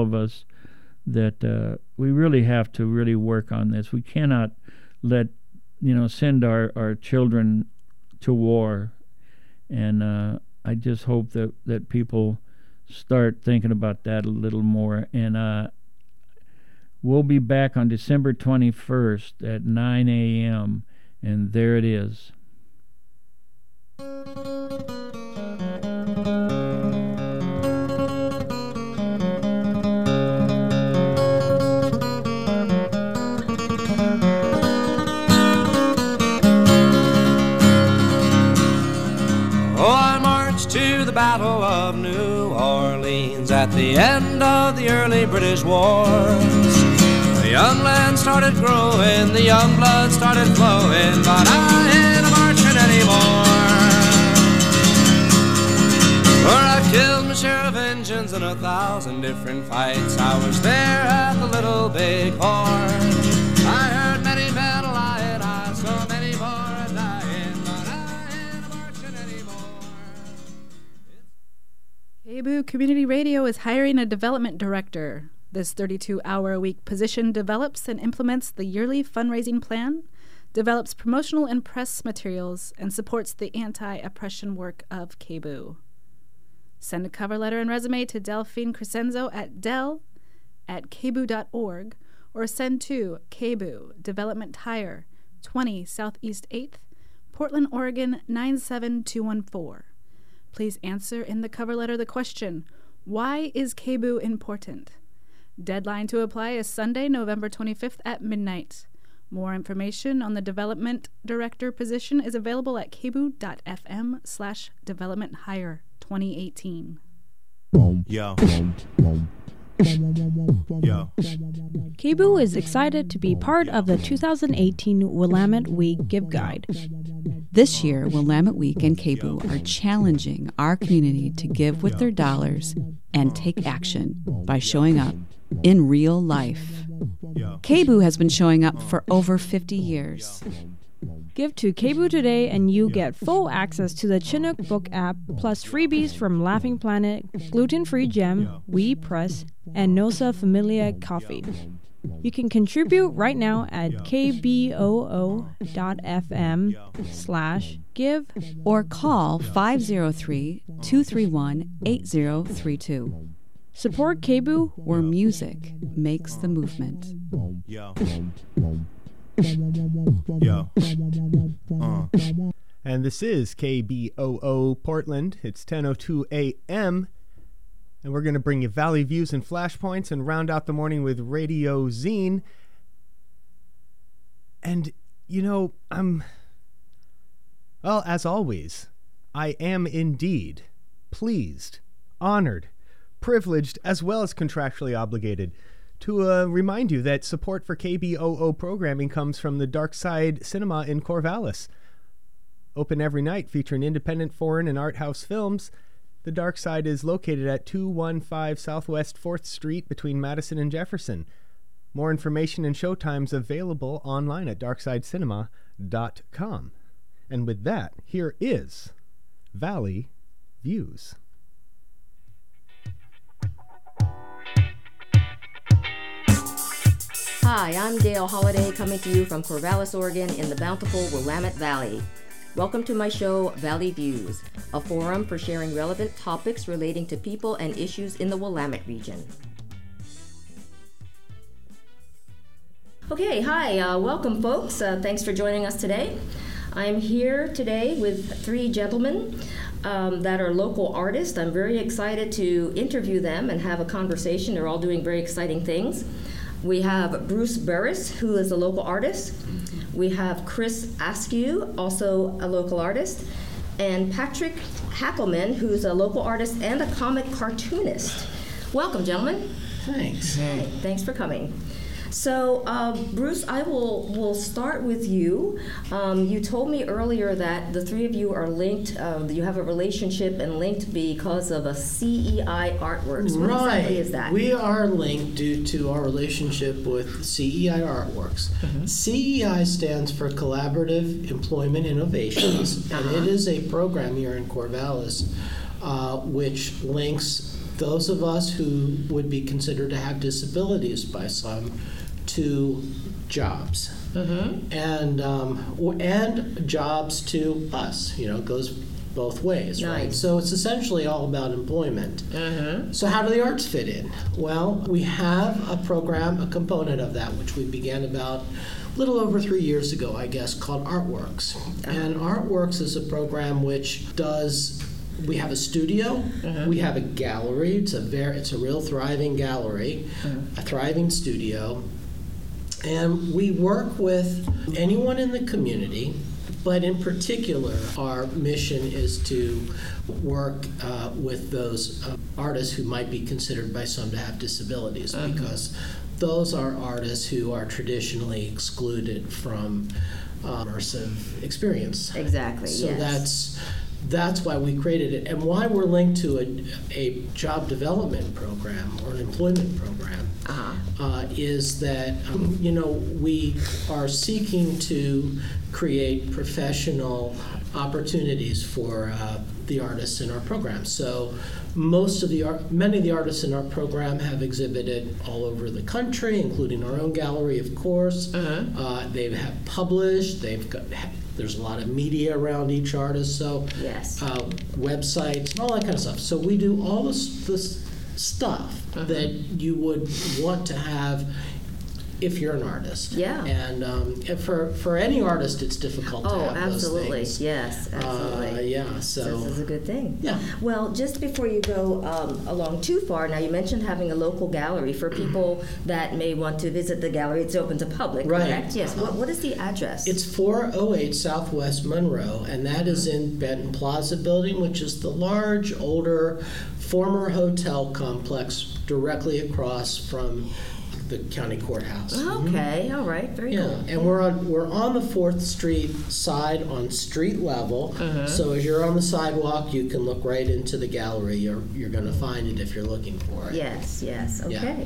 of us that uh, we really have to really work on this. We cannot let you know send our our children to war, and uh, I just hope that that people start thinking about that a little more. And uh, we'll be back on December 21st at 9 a.m. And there it is. Of New Orleans at the end of the early British wars. The young land started growing, the young blood started flowing, but I ain't a marching anymore. For I've killed my share of engines in a thousand different fights. I was there at the Little Big Horn. Community Radio is hiring a development director. This 32 hour a week position develops and implements the yearly fundraising plan, develops promotional and press materials, and supports the anti oppression work of KBOO. Send a cover letter and resume to Delphine Crescenzo at del at kboo.org or send to KBOO Development Hire, 20 Southeast 8th, Portland, Oregon 97214. Please answer in the cover letter the question Why is KBOO important? Deadline to apply is Sunday, November 25th at midnight. More information on the development director position is available at kboo.fm slash development hire 2018. Yo. Yo. KBOO is excited to be part of the 2018 Willamette Week Give Guide. This year, Willamette Week and KBOO are challenging our community to give with their dollars and take action by showing up in real life. KBOO has been showing up for over 50 years. Give to KBOO today and you get full access to the Chinook Book app, plus freebies from Laughing Planet, Gluten Free Gem, We Press, and Nosa Familia Coffee. You can contribute right now at kboo.fm slash give or call 503 231 8032. Support KBOO where music makes the movement. Yo. Yo. Uh. And this is KBOO Portland. It's 10:02 a.m. And we're going to bring you Valley Views and Flashpoints and round out the morning with Radio Zine. And you know, I'm well, as always, I am indeed pleased, honored, privileged, as well as contractually obligated to uh, remind you that support for KBOO programming comes from the Dark Side Cinema in Corvallis. Open every night, featuring independent foreign and art house films. The Dark Side is located at 215 Southwest 4th Street between Madison and Jefferson. More information and showtimes available online at darksidecinema.com. And with that, here is Valley Views. Hi, I'm Dale Holiday coming to you from Corvallis, Oregon in the bountiful Willamette Valley. Welcome to my show, Valley Views, a forum for sharing relevant topics relating to people and issues in the Willamette region. Okay, hi, uh, welcome folks. Uh, thanks for joining us today. I'm here today with three gentlemen um, that are local artists. I'm very excited to interview them and have a conversation. They're all doing very exciting things. We have Bruce Burris, who is a local artist. We have Chris Askew, also a local artist. And Patrick Hackelman, who's a local artist and a comic cartoonist. Welcome, gentlemen. Thanks. Hey, thanks for coming. So, uh, Bruce, I will will start with you. Um, you told me earlier that the three of you are linked. Uh, you have a relationship and linked because of a CEI Artworks. What right. exactly is that? We are linked due to our relationship with CEI Artworks. Mm-hmm. CEI stands for Collaborative Employment Innovations, and Uh-huh. it is a program here in Corvallis uh, which links those of us who would be considered to have disabilities by some to jobs. Mm-hmm. And, um, and jobs to us, you know, it goes both ways, right? So it's essentially all about employment. Mm-hmm. So, how do the arts fit in? Well, we have a program, a component of that, which we began about a little over three years ago, I guess, called Artworks. And Artworks is a program which does. We have a studio. Mm-hmm. We have a gallery. It's a very, it's a real thriving gallery, a thriving studio, and we work with anyone in the community, but in particular, our mission is to work uh, with those uh, artists who might be considered by some to have disabilities because those are artists who are traditionally excluded from uh, immersive experience. Exactly, So yes. that's that's why we created it and why we're linked to a, a job development program or an employment program Uh-huh. uh, is that um, you know we are seeking to create professional opportunities for uh, the artists in our program. So most of the art, many of the artists in our program have exhibited all over the country, including our own gallery, of course. Uh, they have published. They've got. There's a lot of media around each artist, so Yes. uh, websites and all that kind of stuff. So we do all this this stuff that you would want to have if you're an artist. Yeah. And um, and for for any artist, it's difficult to Oh, absolutely. Yes, Uh, absolutely. yeah. So. This is a good thing. Yeah. Well, just before you go um, along too far, now you mentioned having a local gallery for people that may want to visit the gallery. It's open to public, Right. correct? Yes. What, what is the address? It's 408 Southwest Monroe, and that is in Benton Plaza Building, which is the large, older, former hotel complex directly across from the county courthouse. okay. Mm-hmm. All right. Very Yeah, cool. and we're on we're on the Fourth Street side on street level. Uh-huh. So as you're on the sidewalk, you can look right into the gallery. You're you're going to find it if you're looking for it. Yes, yes, Yeah.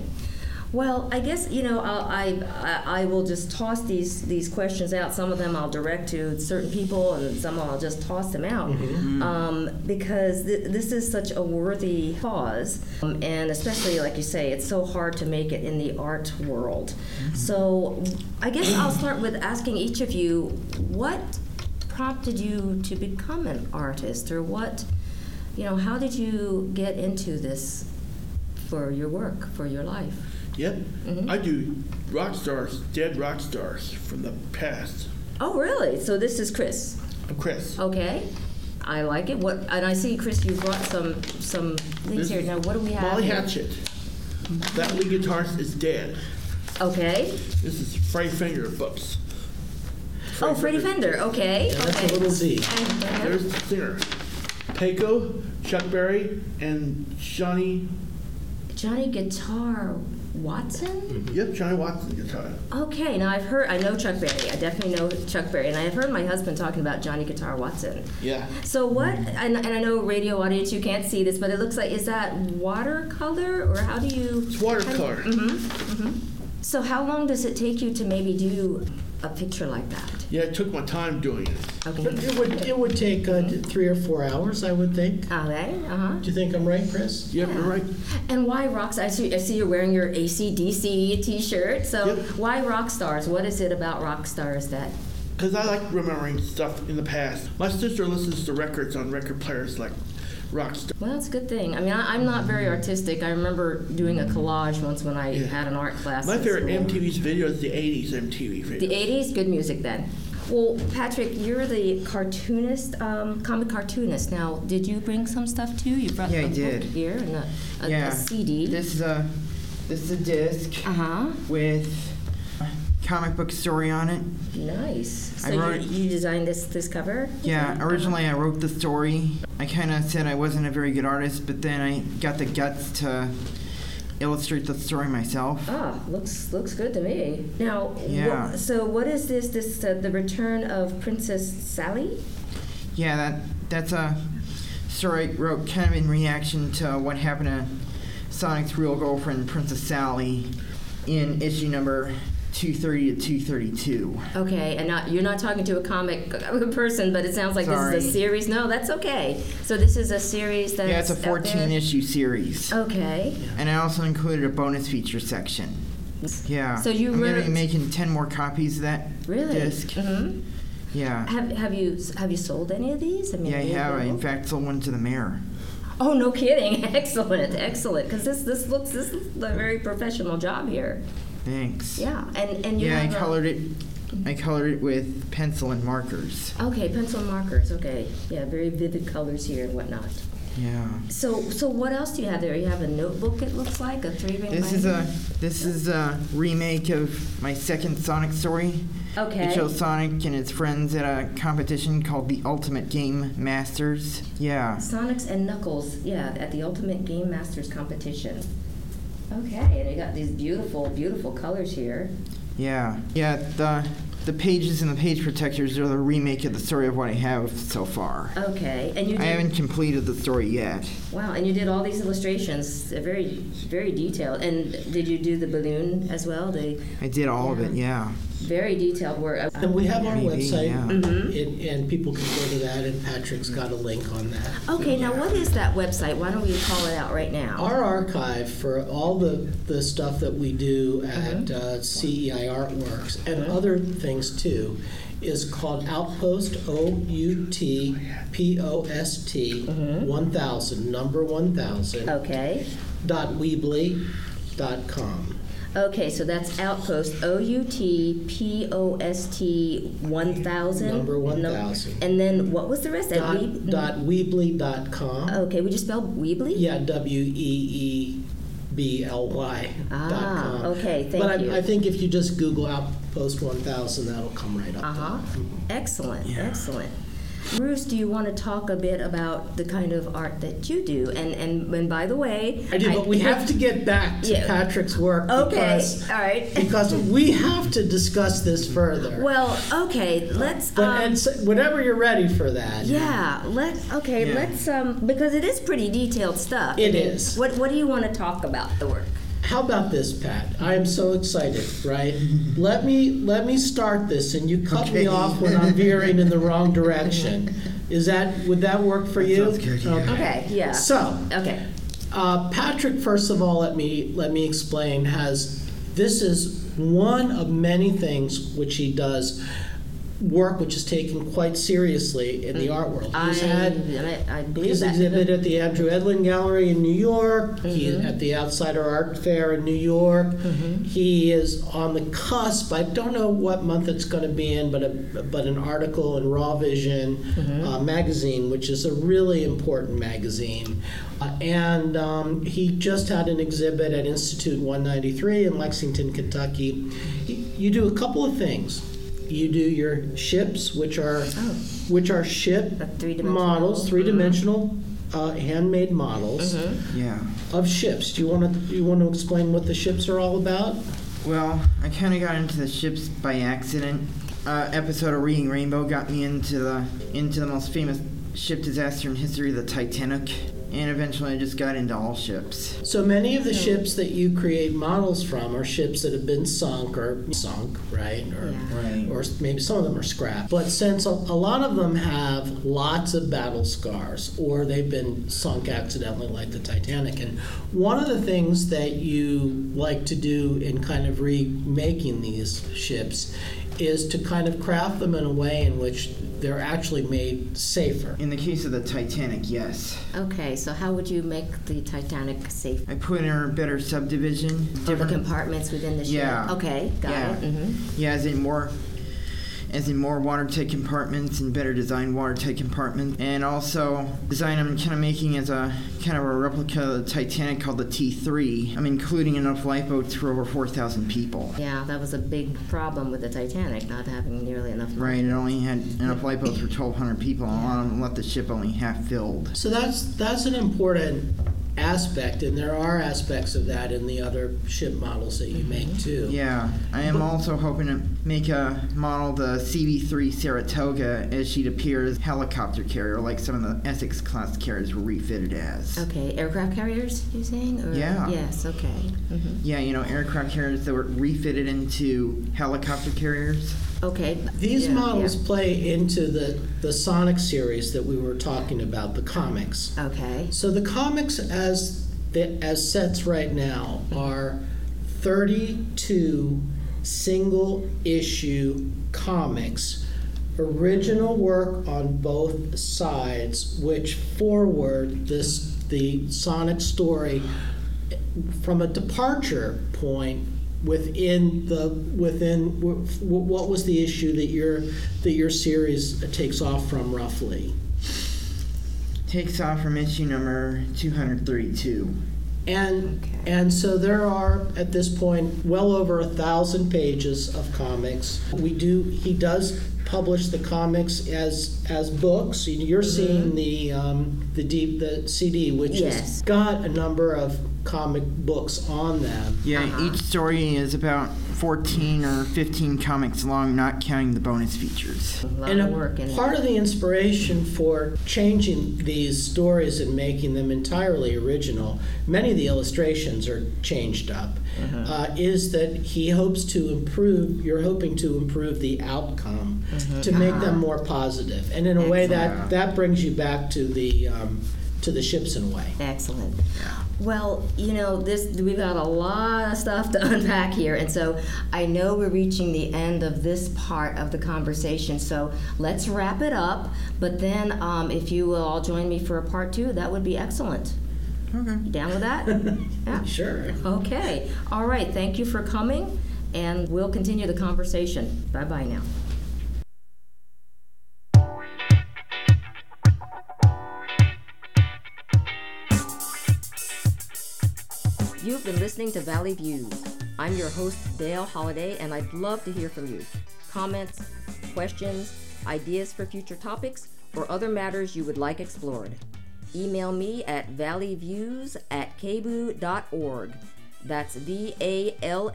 Okay. Well, I guess you know I'll, I, I I will just toss these these questions out. Some of them I'll direct to certain people, and some I'll just toss them out um, because th- this is such a worthy cause, um, and especially like you say, it's so hard to make it in the art world. So I guess I'll start with asking each of you what prompted you to become an artist, or what you know, how did you get into this for your work, for your life? Yep. Mhm. I do rock stars, dead rock stars from the past. Oh, really? So this is Chris. I'm Chris. Okay. I like it. What? And I see, Chris, you brought some some things This here. is Now, what do we have? Molly here? Hatchet. That lead guitarist is dead. Okay. This is Freddie Finger books. oh, Freddie Fender. Okay. Yeah, that's okay. a little Z. And, uh, There's the singer. Peiko, Chuck Berry, and Johnny. Johnny Guitar Watson. Mm-hmm. Yep, Johnny Watson guitar. Okay. Now I've heard. I know Chuck Berry. I definitely know Chuck Berry, and I have heard my husband talking about Johnny Guitar Watson. Yeah. So what? Mm-hmm. And, and I know radio audience, you can't see this, but it looks like is that watercolor or how do you? It's watercolor. Mm-hmm. mm-hmm. So how long does it take you to maybe do a picture like that? Yeah, it took my time doing it. But Okay. it would it would take uh, three or four hours, I would think. Okay. Uh huh. Do you think I'm right, Chris? Yep, Yeah. you're right. And why rocks? I see. I see you're wearing your ACDC T-shirt. So Yep. why rock stars? What is it about rock stars that? Because I like remembering stuff in the past. My sister listens to records on record players like Rockstar. Well, that's a good thing. I mean, I, I'm not very artistic. I remember doing a collage once when I Yeah. had an art class. My favorite school. MTV's video is the 80s MTV video. The 80s, good music then. Well, Patrick, you're the cartoonist, um, comic cartoonist. Now, did you bring some stuff too? You brought Yeah, I a book did. here and a, a, yeah. a CD. This is a this is a disc Uh huh. with a comic book story on it. Nice. I So wrote- you, you designed this this cover? Yeah, originally I wrote the story. I kind of said I wasn't a very good artist, but then I got the guts to illustrate the story myself. Ah, looks looks good to me. Now, Yeah. so what is this? This uh, the return of Princess Sally? Yeah, that that's a story I wrote kind of in reaction to what happened to Sonic's real girlfriend, Princess Sally, in issue number 230 to 232. Okay, and not, you're not talking to a comic person, but it sounds like this is a series. No, that's okay. So this is a series that yeah, it's a 14 issue series. Okay. And I also included a bonus feature section. Yeah. So you I'm be making 10 more copies of that Really? disc. hmm Yeah. Have Have you have you sold any of these? I mean, Yeah, I have. I, in fact, sold one to the mayor. Oh, no kidding! Excellent, excellent. Because this this looks this is a very professional job here. Thanks. Yeah, and and you Yeah, I a- colored it. I colored it with pencil and markers. Okay, pencil and markers. Okay, yeah, very vivid colors here and whatnot. Yeah. So so what else do you have there? You have a notebook. It looks like a three ring. This is a this is a remake of my second Sonic story. Okay. It shows Sonic and his friends at a competition called the Ultimate Game Masters. Yeah. Sonics and Knuckles, yeah, at the Ultimate Game Masters competition. Okay, they got these beautiful, beautiful colors here. Yeah. Yeah, the the pages and the page protectors are the remake of the story of what I have so far. Okay, and you I haven't completed the story yet. wow, and you did all these illustrations, They're very, very detailed. And did you do the balloon as well? The I did all of it, yeah. Very detailed work. And we have our Maybe, website, yeah. Mhm. and, and people can go to that, and Patrick's got a link on that. Okay, now what is that website? Why don't we call it out right now? Our archive for all the, the stuff that we do at Mm-hmm. uh, CEI Artworks and other things too is called Outpost O U T P O S T Mm-hmm. 1000, number 1000, Okay. dot Weebly dot com. Okay, so that's Outpost O U T P O S T one thousand. Number 1000. And then what was the rest? At Dot, Weeb- dot Weebly dot com. Okay, would you spell Weebly? Yeah, W E E B L Y dot Ah, com. okay, thank but you. I, I think if you just Google Outpost 1000, that'll come right up. Uh huh. there. Excellent, excellent. Bruce, do you want to talk a bit about the kind of art that you do? And and, and by the way, I do, but we have to get back to Yeah. Patrick's work Okay, because, all right. because we have to discuss this further. Well, okay, let's. but um, and so, whenever you're ready for that. Yeah, let okay, Yeah. let's um because it is pretty detailed stuff. It I mean, is. What what do you want to talk about the work? How about this, Pat? I am so excited, right? let me let me start this, and you cut me off when I'm veering in the wrong direction. Is that would that work for you? sounds good, yeah. Okay, yeah. So, Okay. Uh, Patrick, first of all, let me let me explain. Has this is one of many things which he does work which is taken quite seriously in the art world. He's I, had I, I his that. exhibit at the Andrew Edlin Gallery in New York. He Mm-hmm. at the Outsider Art Fair in New York. He is on the cusp. I don't know what month it's going to be in, but a, but an article in Raw Vision Mm-hmm. uh, magazine, which is a really important magazine. Uh, and um, he just had an exhibit at Institute 193 in Lexington, Kentucky. He- You do a couple of things. You do your ships, which are Oh. which are ship The three-dimensional. models, three dimensional, uh, handmade models Mm-hmm. Yeah. of ships. Do you want to you want to explain what the ships are all about? Well, I kind of got into the ships by accident. Uh, episode of Reading Rainbow got me into the into the most famous ship disaster in history, the Titanic, and eventually I just got into all ships. So many of the hmm. ships that you create models from are ships that have been sunk or sunk, right? Or, Right. or maybe some of them are scrapped. But since a, a lot of them have lots of battle scars or they've been sunk accidentally, like the Titanic, and one of the things that you like to do in kind of remaking these ships is to kind of craft them in a way in which they're actually made safer. In the case of the Titanic, yes. Okay, so how would you make the Titanic safe? I put in a better subdivision. Of the compartments within the ship? Yeah. Okay, got Yeah. it. hmm Yeah, as in more as in more watertight compartments and better designed watertight compartments. And also design I'm kind of making as a kind of a replica of the Titanic called the T3. I'm including enough lifeboats for over 4,000 people. Yeah, that was a big problem with the Titanic, not having nearly enough. Right, it only had enough lifeboats for 1,200 people, and a lot of them left the ship only half filled. So that's that's an important aspect, and there are aspects of that in the other ship models that you make mm-hmm. too. Yeah, I am also hoping to make a model the CV3 Saratoga as she'd appear as helicopter carrier, like some of the Essex class carriers were refitted as. Okay, aircraft carriers, you saying? Or, Yeah. Yes, okay. hmm Yeah, you know, aircraft carriers that were refitted into helicopter carriers. Okay. These yeah, models yeah. play into the, the Sonic series that we were talking about, the comics. Okay. So the comics as the, as sets right now are 32 single issue comics, original work on both sides, which forward this the Sonic story from a departure point within the within wh- wh- what was the issue that your that your series takes off from roughly Takes off from issue number 232. And Okay. and so there are at this point well over a thousand pages of comics we do he does publish the comics as as books you're seeing the um, the deep the cd which Yes. has got a number of comic books on them Yeah, Uh-huh. each story is about 14 or 15 comics long, not counting the bonus features. A lot and of a work in part of the inspiration for changing these stories and making them entirely original, many of the illustrations are changed up, uh, is that he hopes to improve, you're hoping to improve the outcome to make them more positive. And in a way that, that brings you back to the, um, to the ships in a way. Excellent. Well, you know, this we've got a lot of stuff to unpack here, and so I know we're reaching the end of this part of the conversation. So let's wrap it up. But then, um, if you will all join me for a part two, that would be excellent. Okay. You down with that? yeah. Sure. Okay. All right. Thank you for coming, and we'll continue the conversation. Bye bye now. You've been listening to Valley Views. I'm your host, Dale Holiday, and I'd love to hear from you. Comments, questions, ideas for future topics, or other matters you would like explored. Email me at valleyviews at kbu.org. That's V A L L.